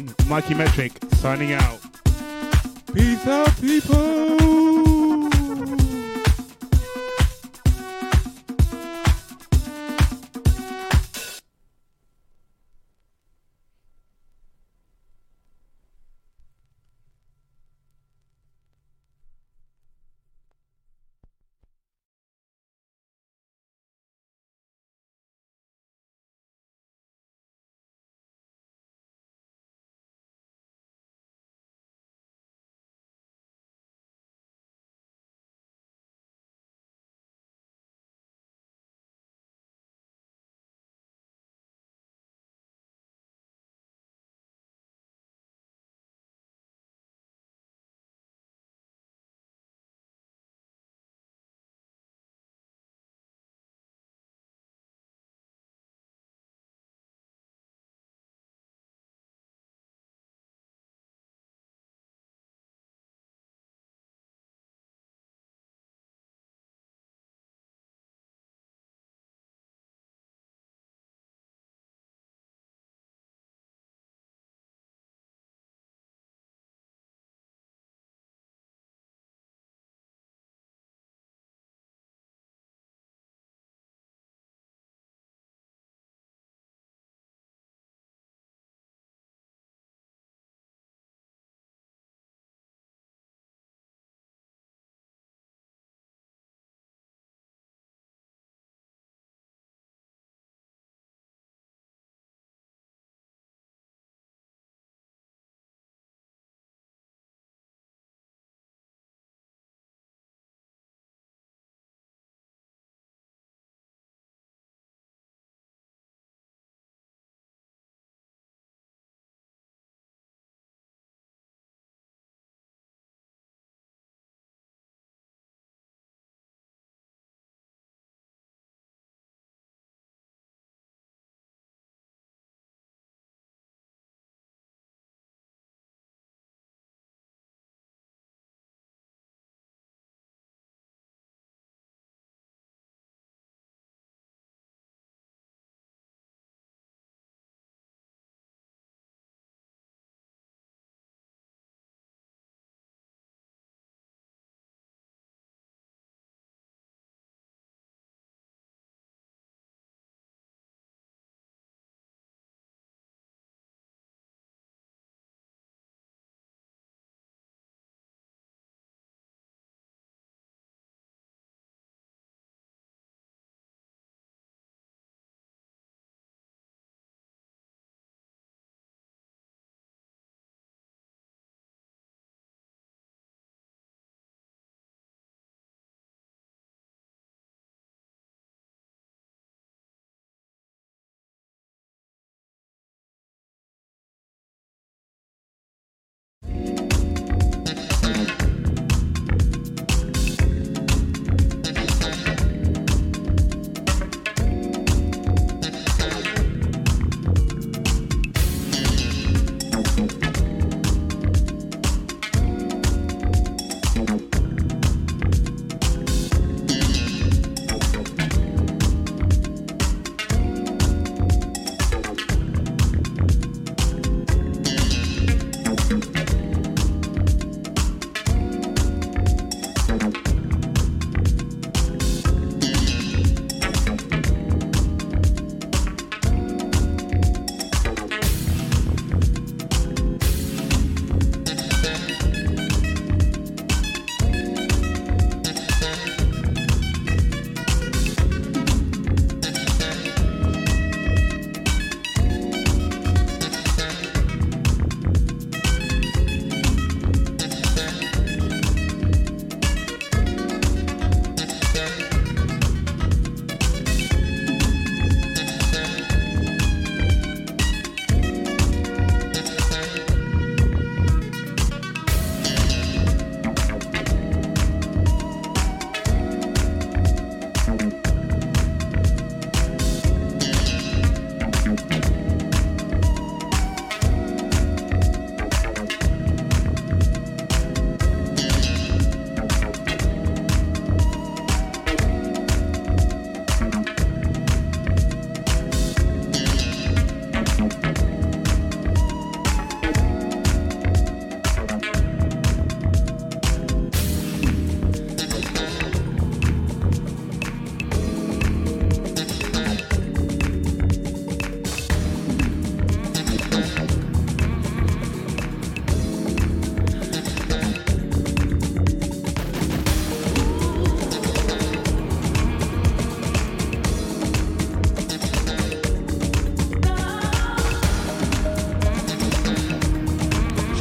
19, Mikey Metric signing out. Peace out, people.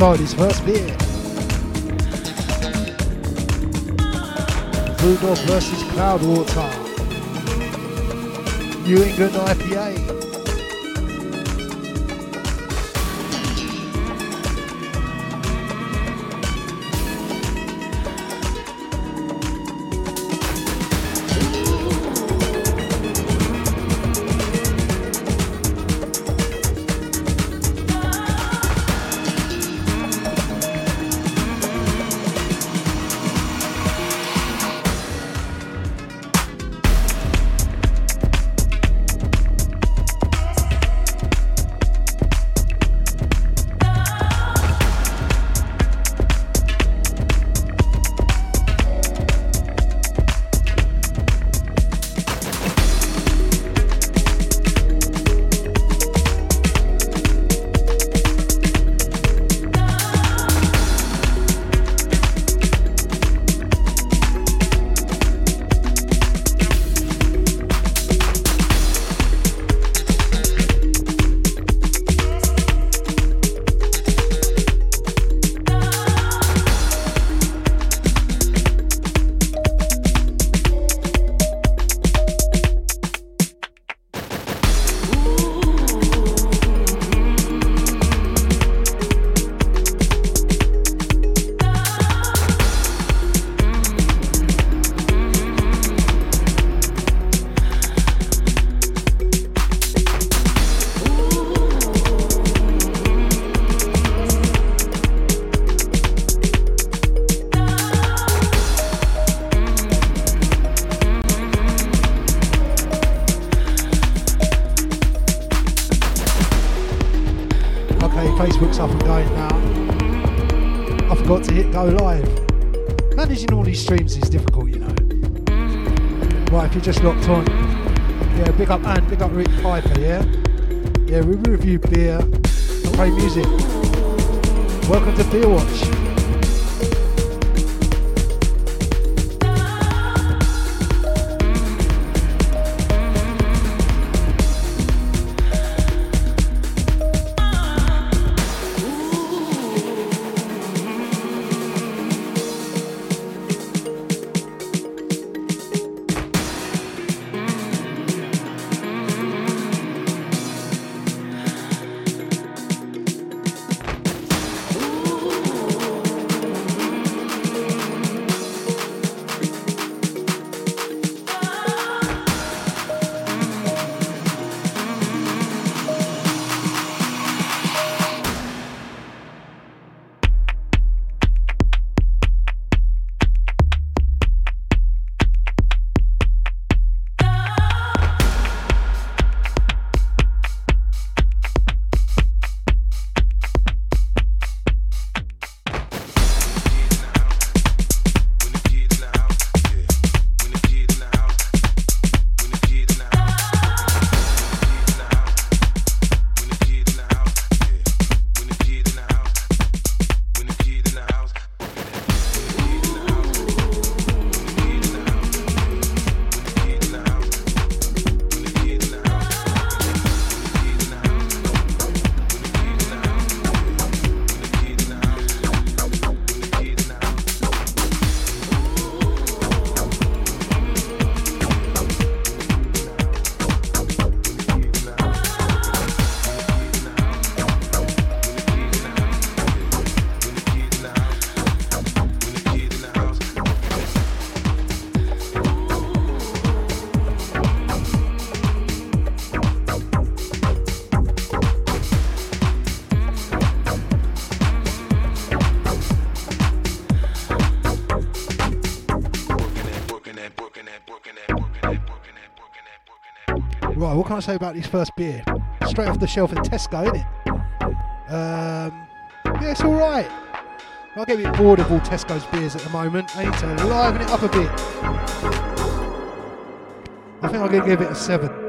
Charlie's first beer. Bulldog versus Cloudwater. New England IPA. Just locked on. Yeah, big up Anne, big up Rick Piper, yeah? Yeah, we review beer, and play music. Welcome to Beer Watch. Can I say about this first beer? Straight off the shelf at Tesco, isn't it? Um, yeah, it's alright. I get a bit bored of all Tesco's beers at the moment. I need to liven it up a bit. I think to give it a 7.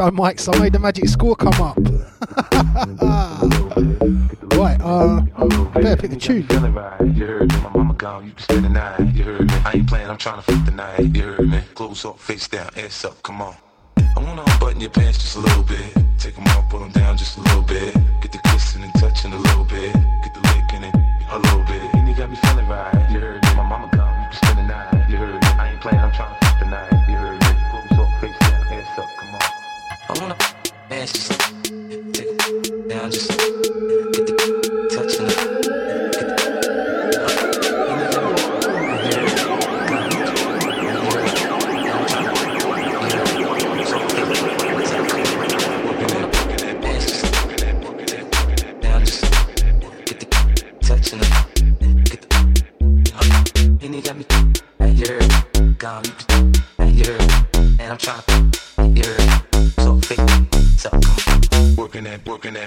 go, Mike. So I made the magic score come up. right, uh, better pick a tune. You heard me, my mama gone, you can spend the night. You heard me, I ain't playing, I'm trying to fuck the night. You heard me, clothes up, face down, ass up, come on. I wanna unbutton your pants just a little bit. Take them off, pull them down just a little bit. Get the kissing and touching a little bit. Get the licking and a little bit. And you got me feeling right. You heard me, my mama gone, you can spend the night. You heard me, I ain't playing, I'm trying to fuck the night. You heard me, clothes up, face down wanna dance, just take it down, just get the touching up. Got me, I hear, and I'm trying to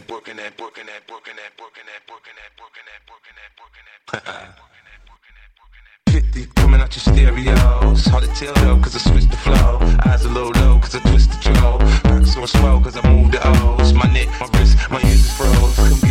that booking that booking that booking that booking that booking that booking that booking that booking that booking that 50 coming out your stereos hard to tell though cause I switched the flow eyes a little low cause I twist the jaw back so slow cause I moved the O's my neck my wrist my ears froze Come.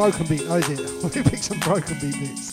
broken beat, no, he did. we picked some broken beat bits.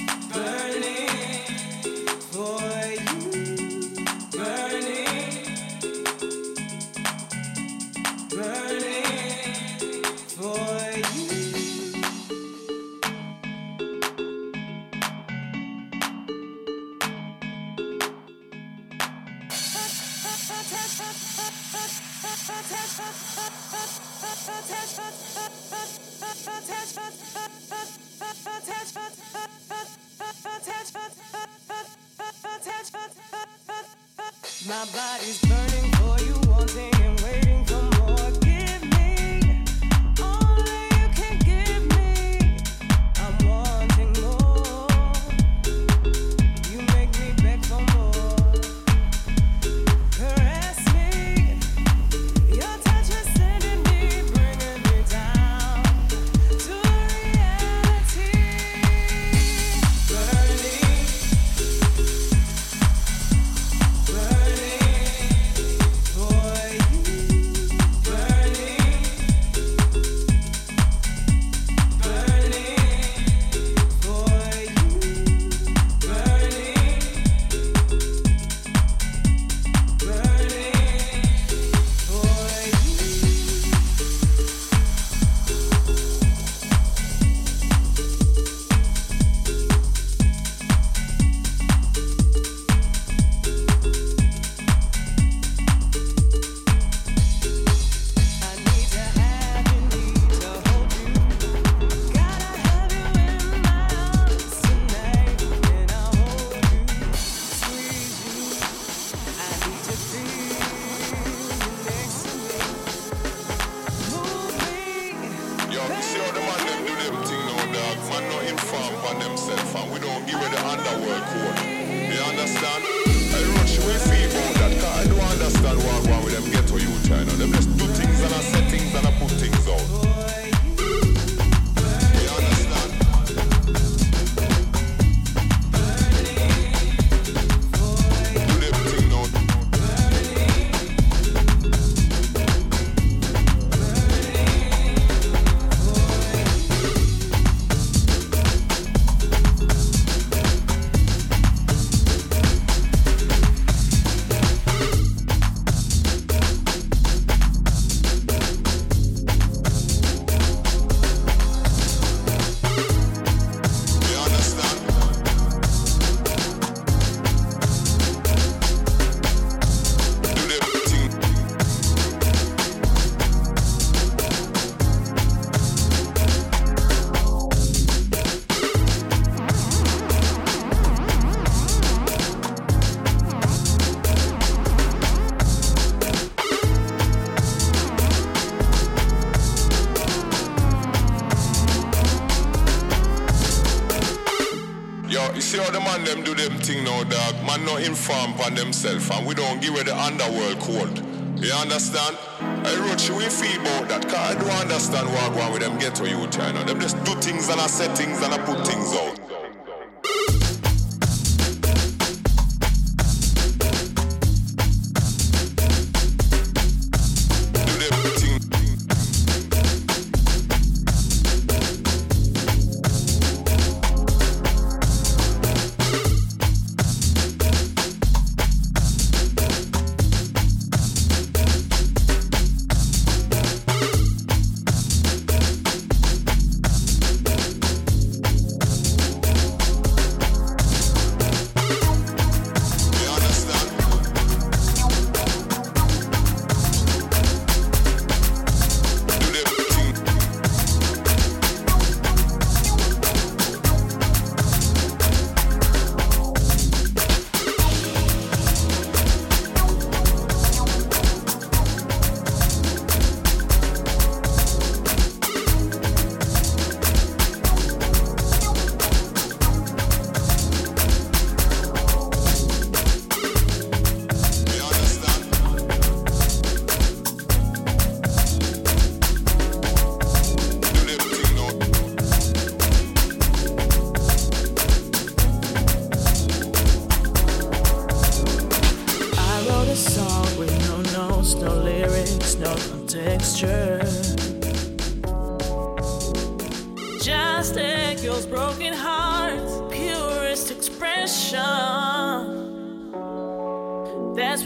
Man them do them thing now, dog? Man not informed on themself and we don't give it the underworld code. You understand? I wrote you we feel about that, cause I don't understand what going with them ghetto youth, you know. Them just do things and I set things and I put things out.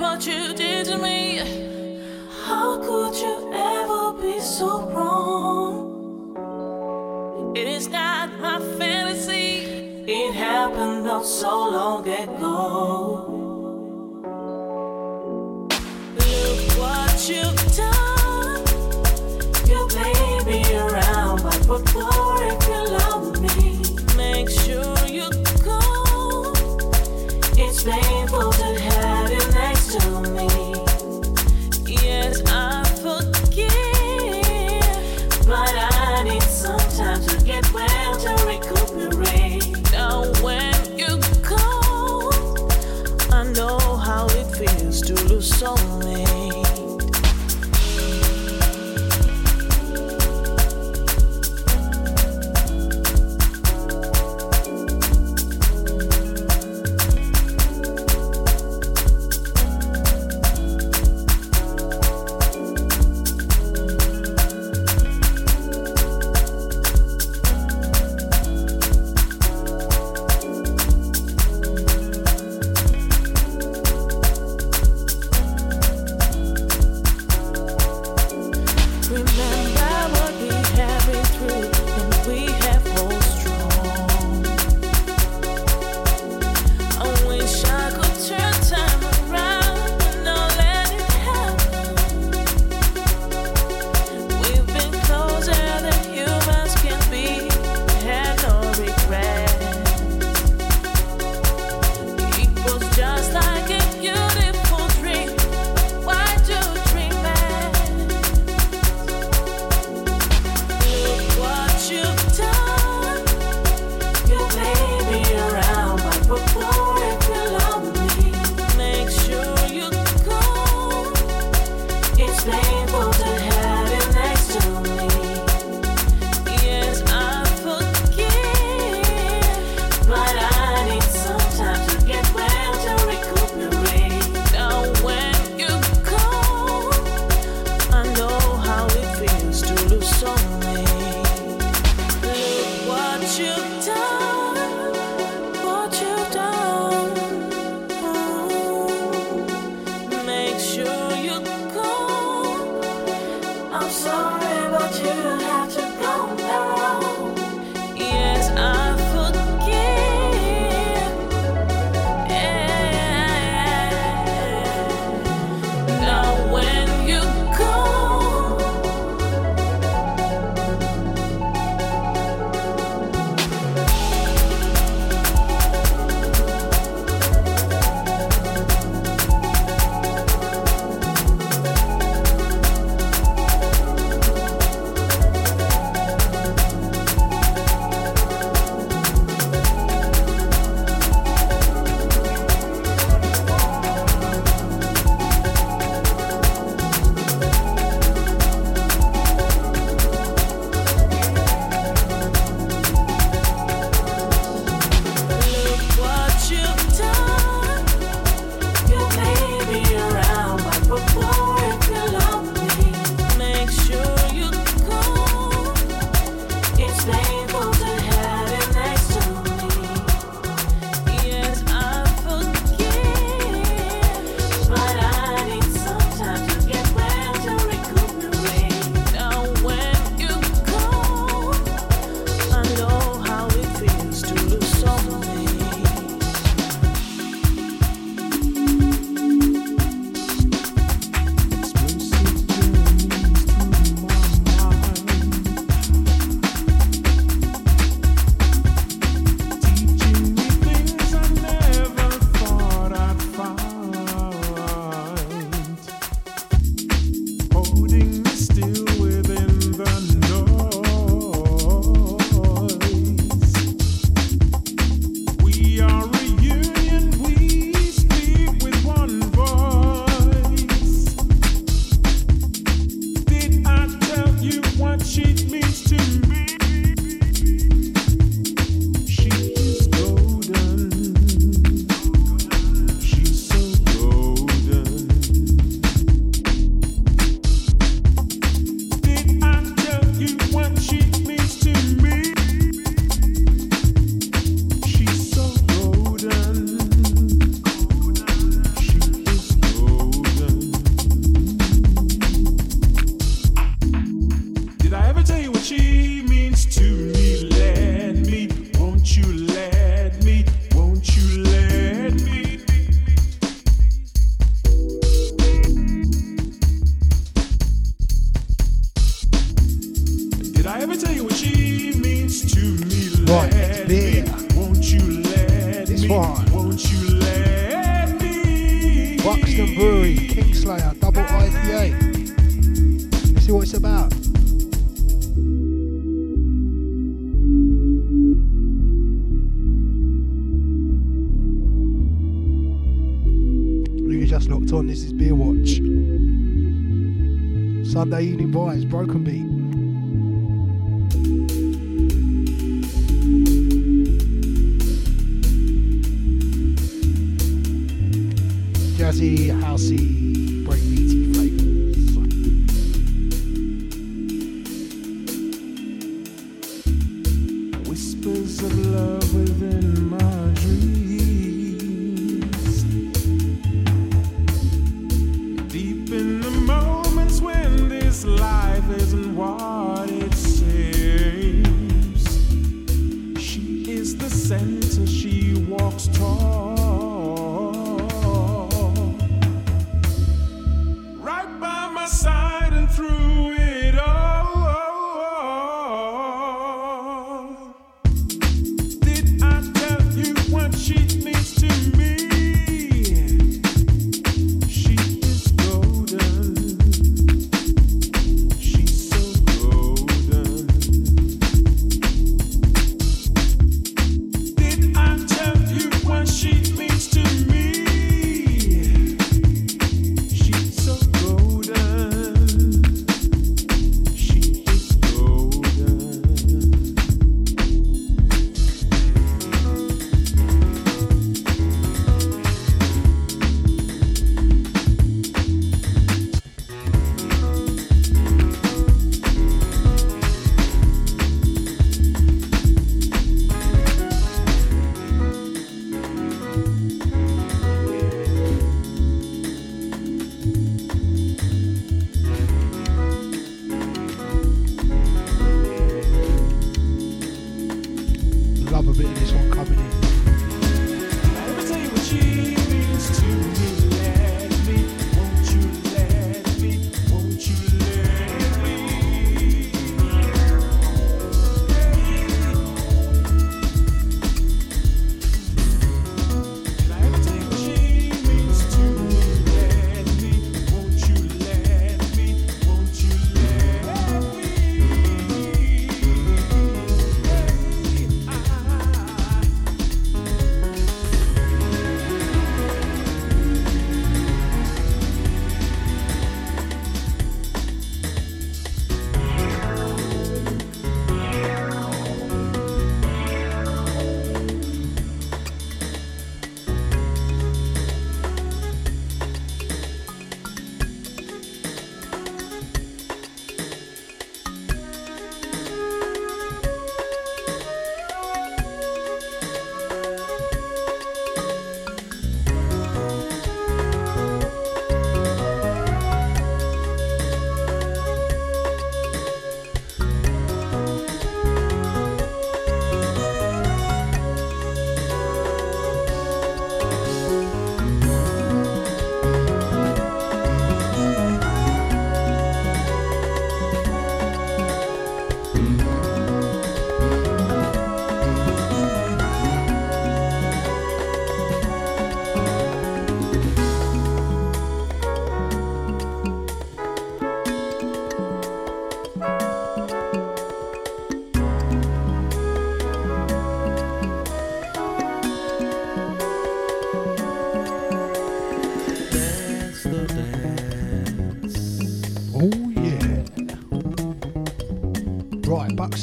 What you did to me. How could you ever be so wrong? It is not my fantasy. It happened not so long ago. Soulmate.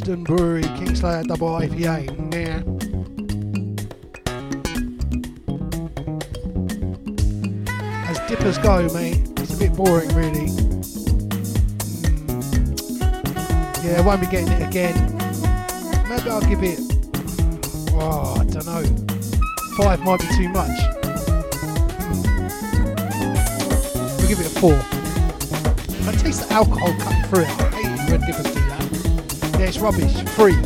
Buxton Brewery, Kingslayer Double IPA. Nah. As dippers go, mate, it's a bit boring, really. Mm. Yeah, I won't be getting it again. Maybe I'll give it. Oh, I don't know. Five might be too much. We'll give it a four. I taste the alcohol coming through it. I hate it when dippers. Yeah, it's rubbish. Free.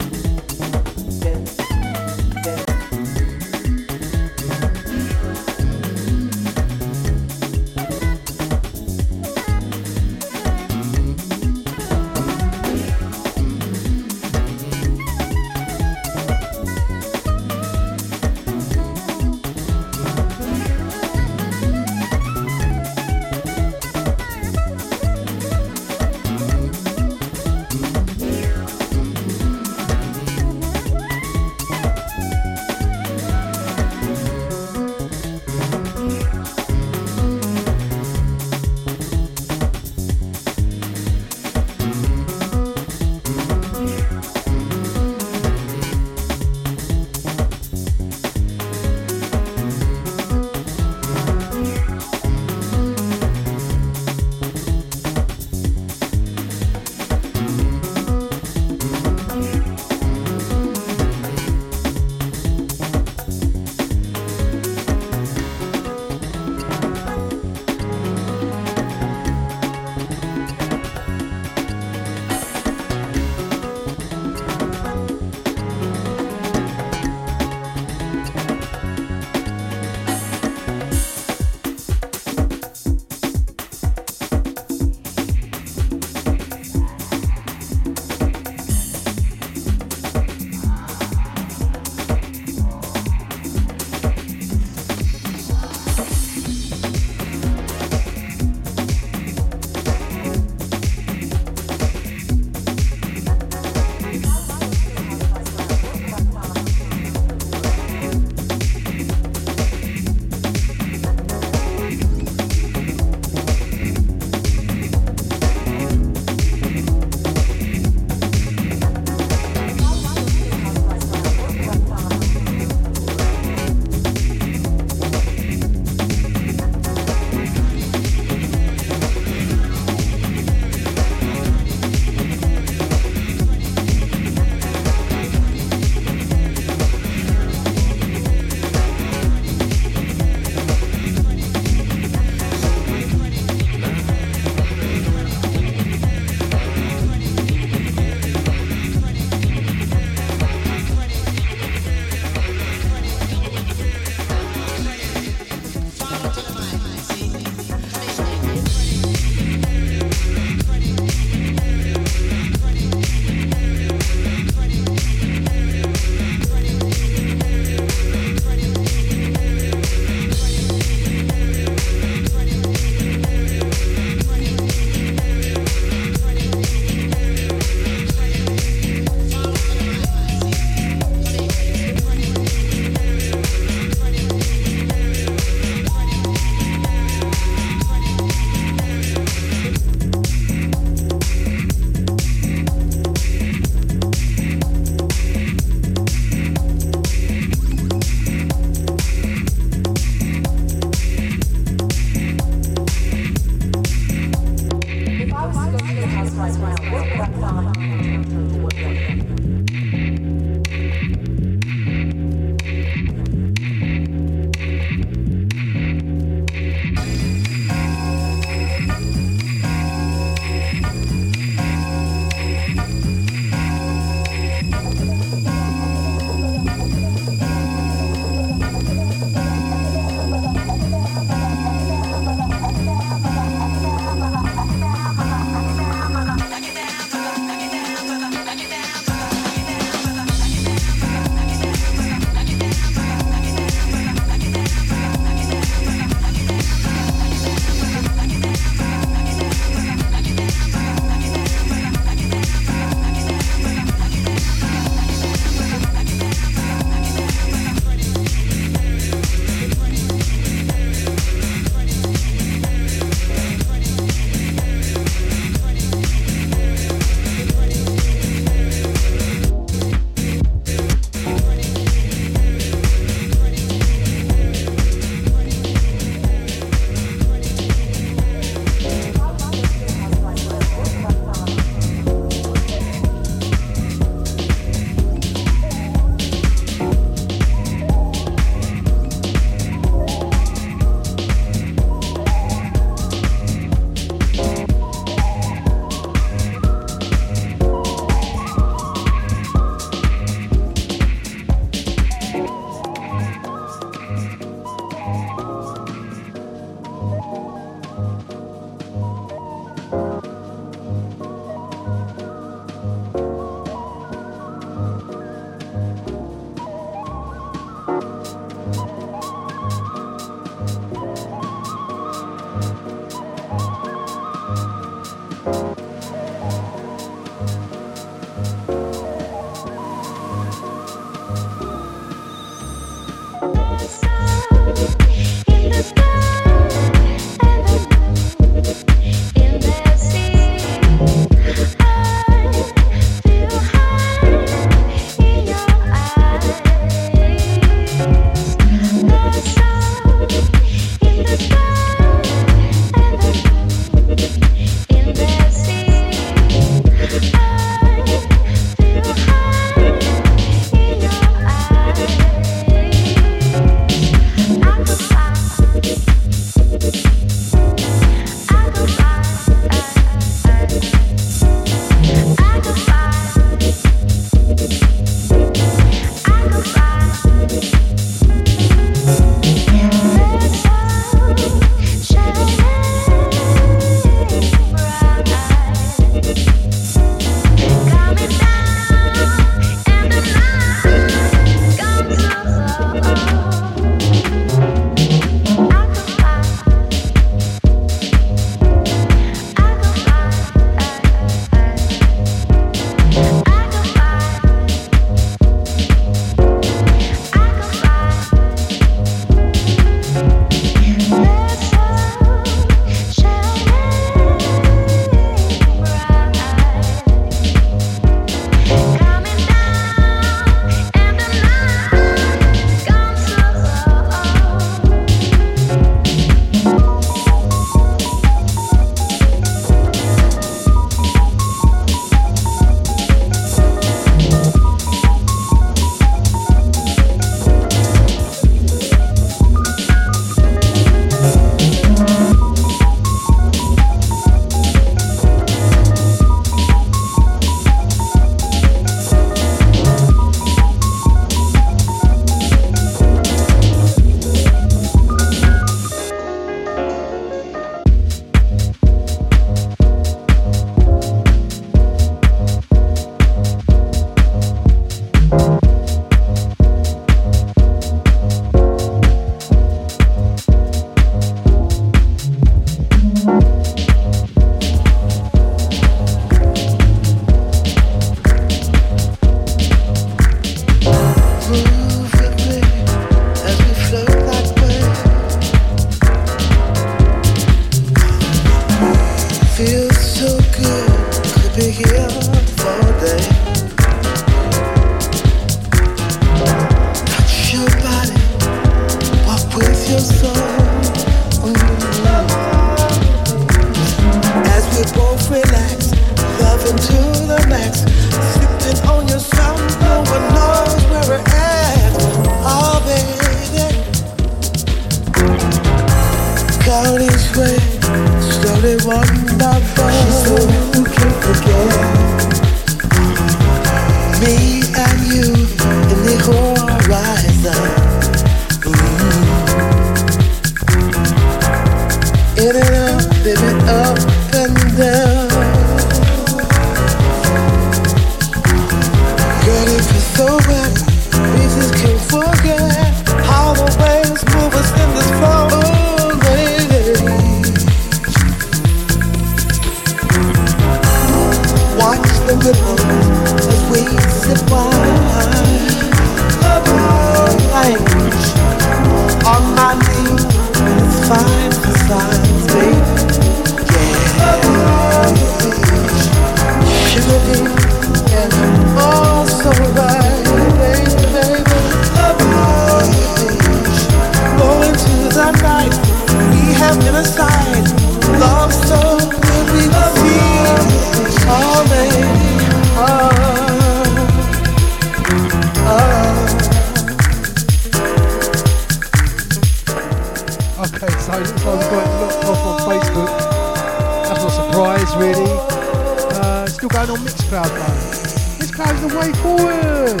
The way forward.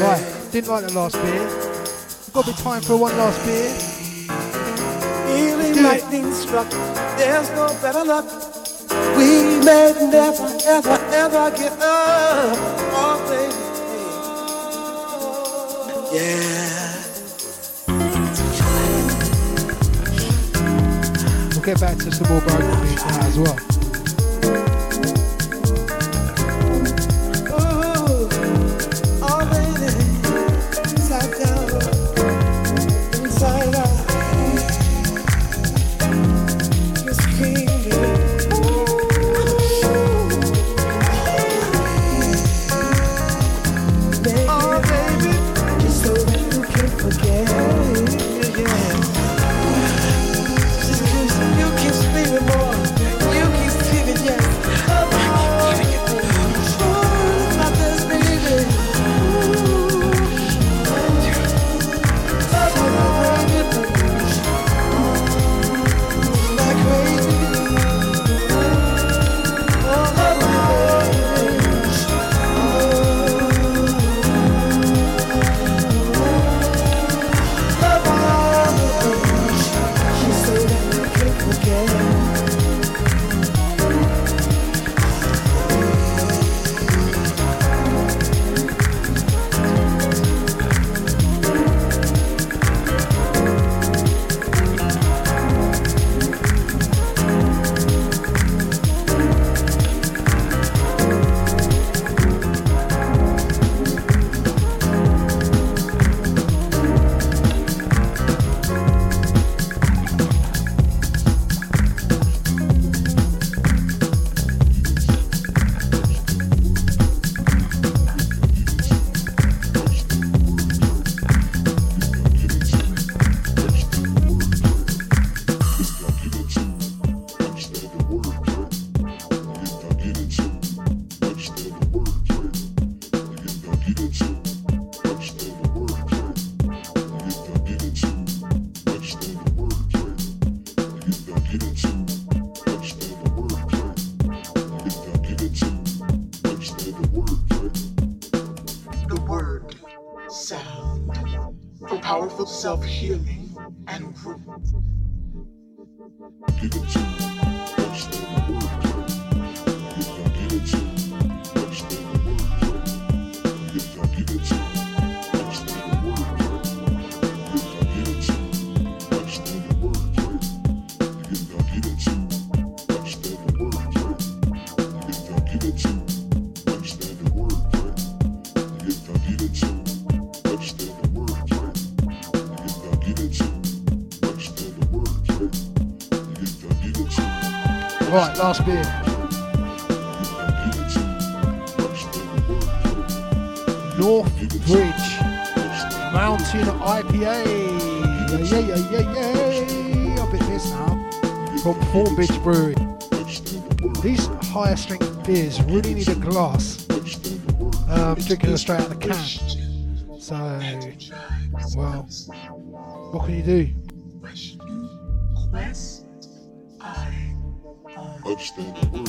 Right, didn't like the last beer. Got a bit time for one last beer. It. lightning struck. There's no better luck. We may never, ever, ever get up. Oh, baby. Yeah. We'll get back to some more broken beers now as well. Right, last beer. North Bridge Mountain IPA. Yeah, yeah, yeah, yeah, yeah. I bit this now. From Thornbridge Brewery. These higher strength beers really need a glass. Um, drinking them straight out of the can. So, well, what can you do? Understand the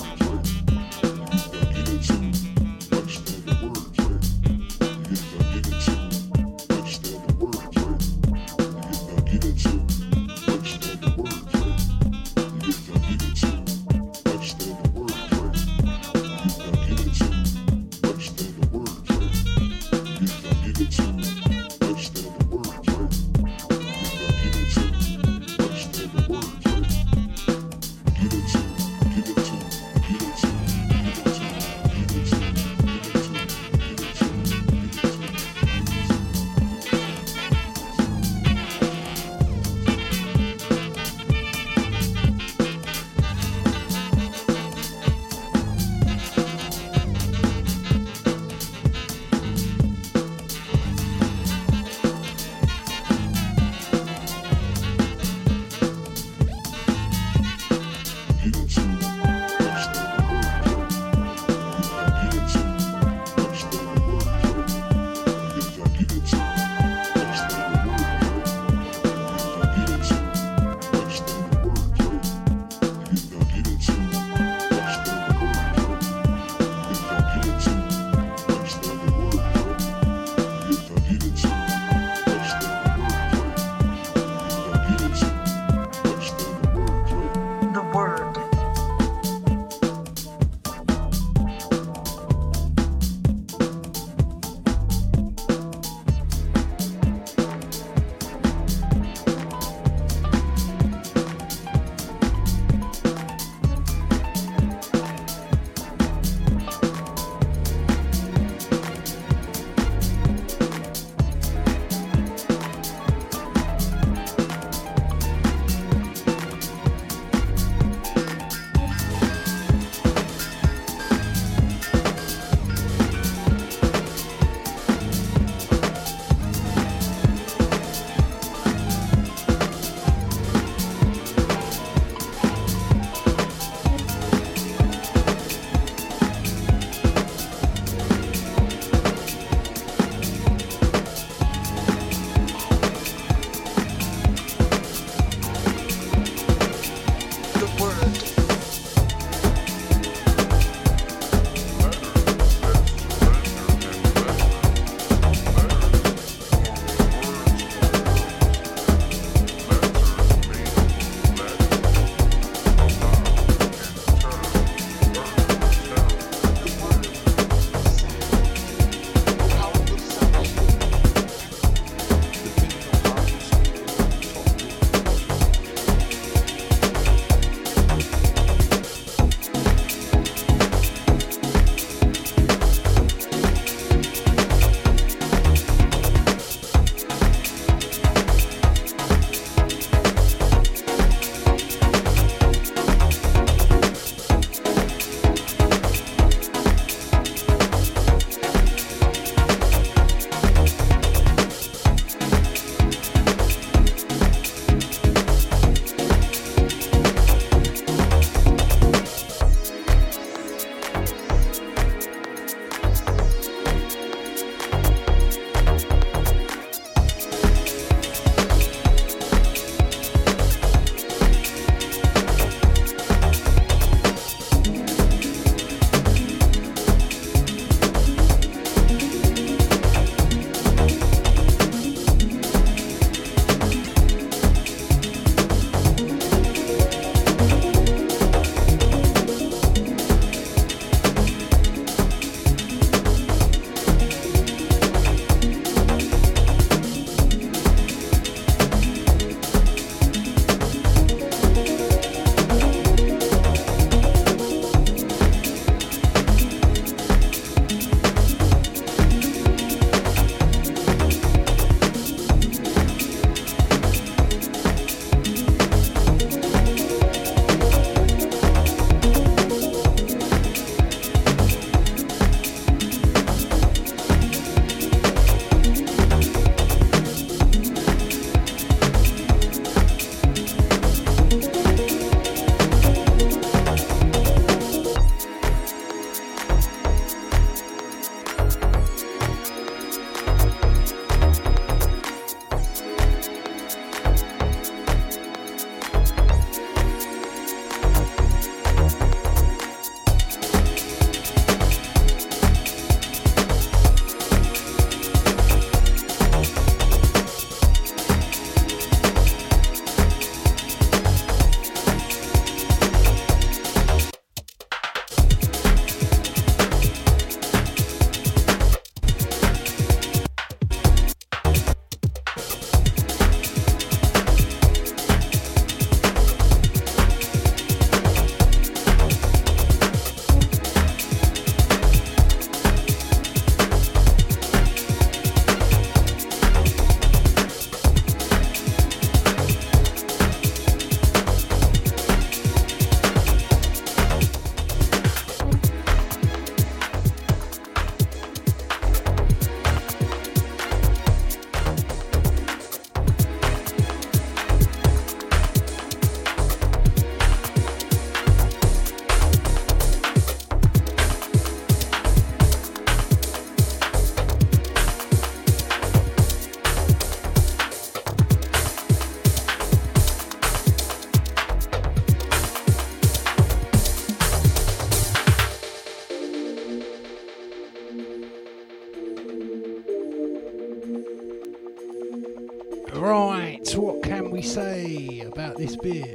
we say about this beer?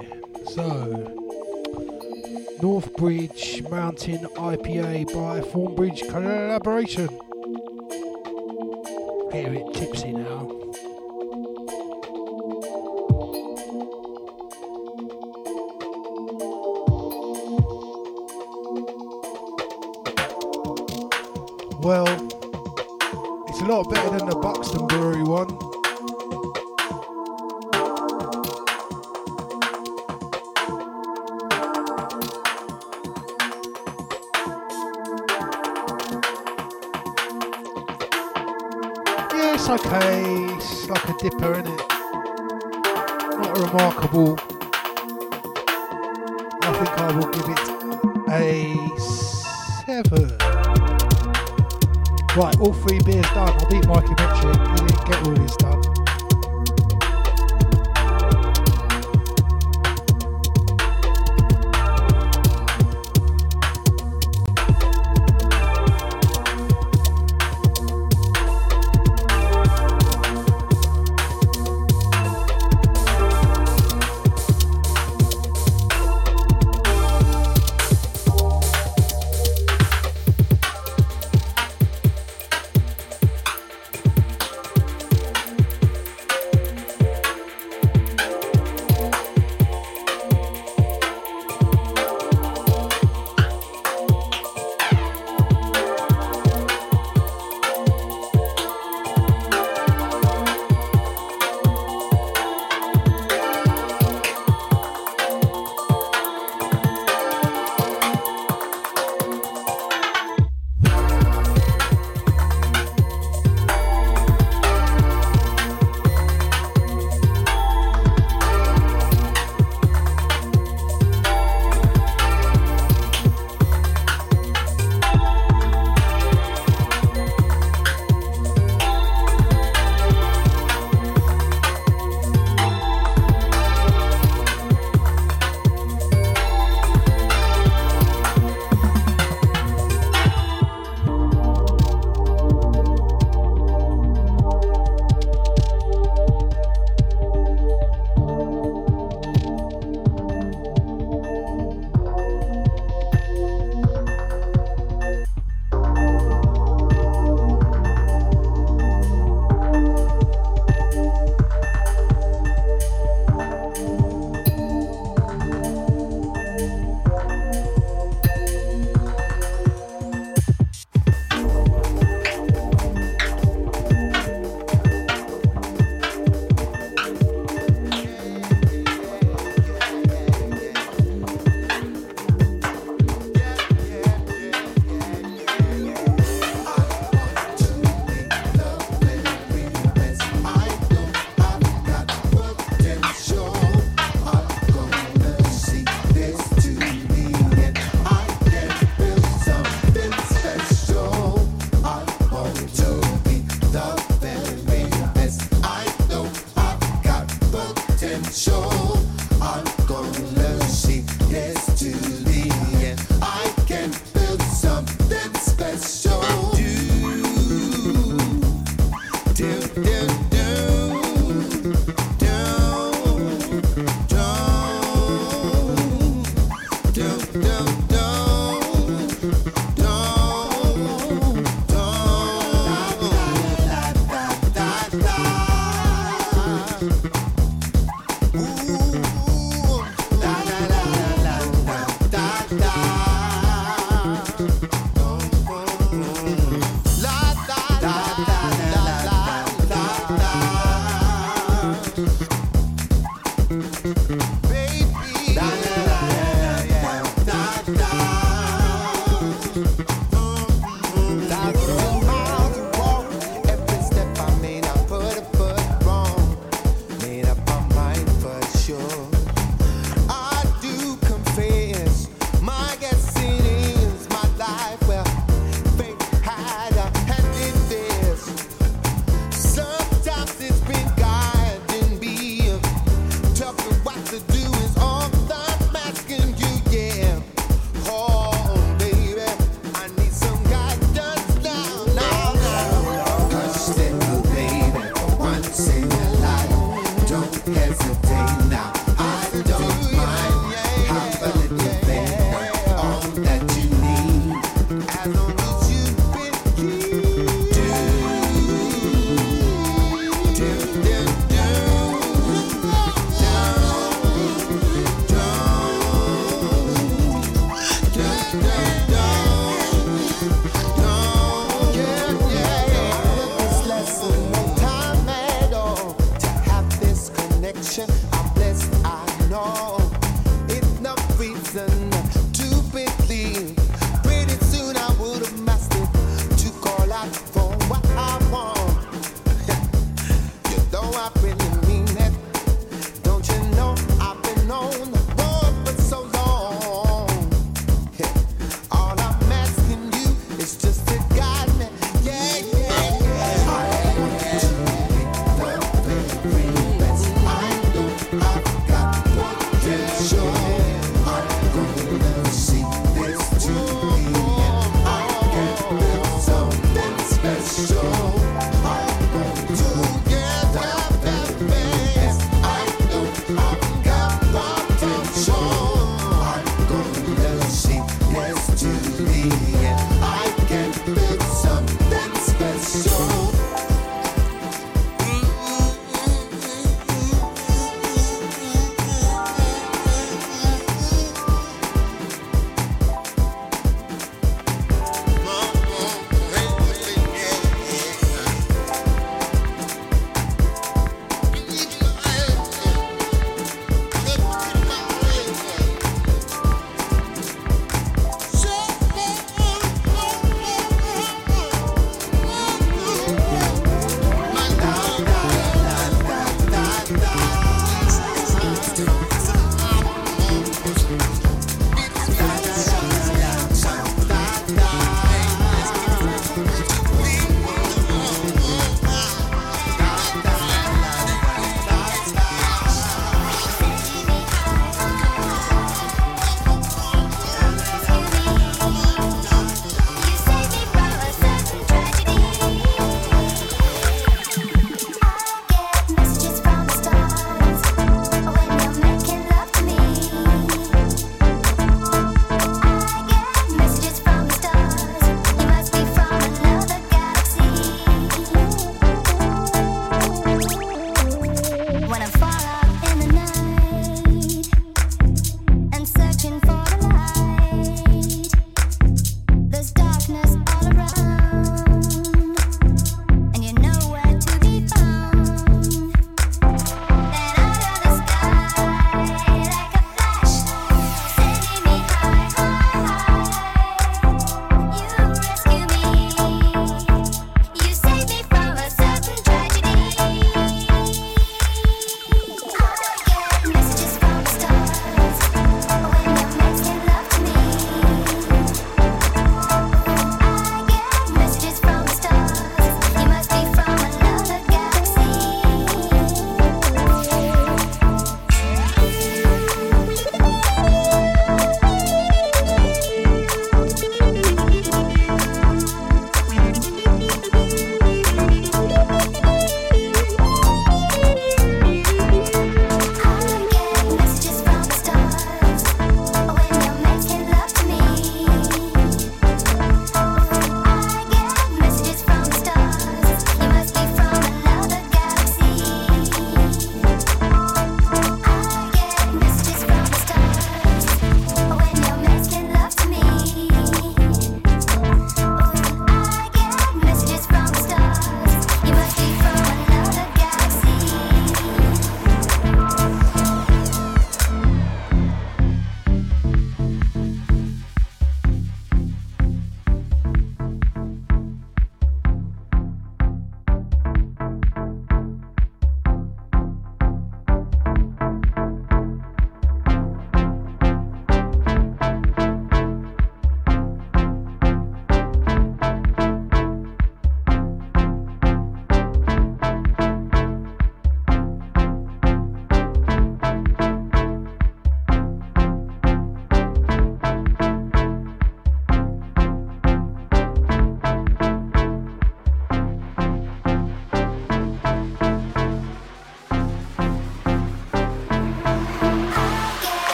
So, Northbridge Mountain IPA by Thornbridge collaboration. Hear it tipsy now.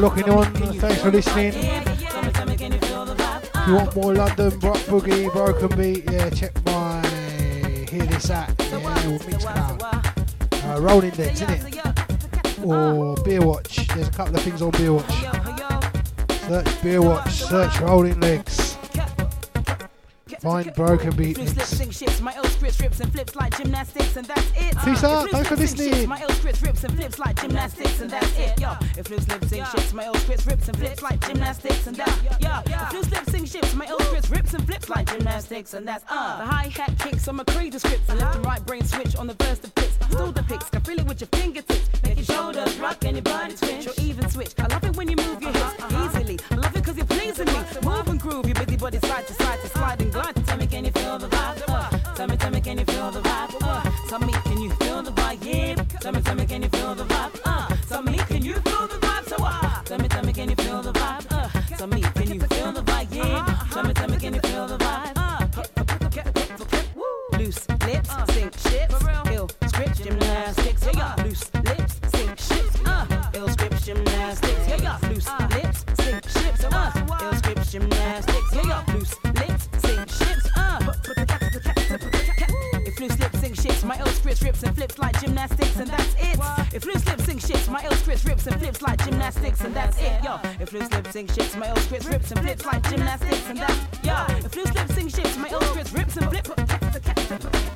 Looking on. Thanks for listening. If you want more London Rock Boogie, Broken Beat, yeah, check my hearthis.at yeah, or Mixcloud. Uh, Rolling Decks, innit? Or Beer Watch. There's a couple of things on Beer Watch. Search Beer Watch, search Rolling Legs. Find Broken Beat Flips, Mix. sing shits, my ill scripts rips and flips like gymnastics, and that's it. Peace If out, flips, thanks for flips, sing listening. shits, My ill scripts rips and flips like gymnastics, and that's it. Yo, if flips, lip, sing shits, my ill scripts rips and flips like gymnastics, and that. Yeah, if flips, lip, sing shits, my ill scripts rips and flips like gymnastics, and that's uh. The hi hat kicks on my cradle scripts, and left and right brain switch on the verse the fits. Still the picks, can feel it with your fingertips, make your shoulders rock and your body twitch or even switch. I love it when you move your your side to side to slide and glide. Tell me, can you feel the If loose lips sink ships, my ill script rips and flips like gymnastics, and that's it. Yo, if loose lips sink ships, my ill script rips and flips like gymnastics, and that's yo. If loose lips sink ships, my ill script rips and flips.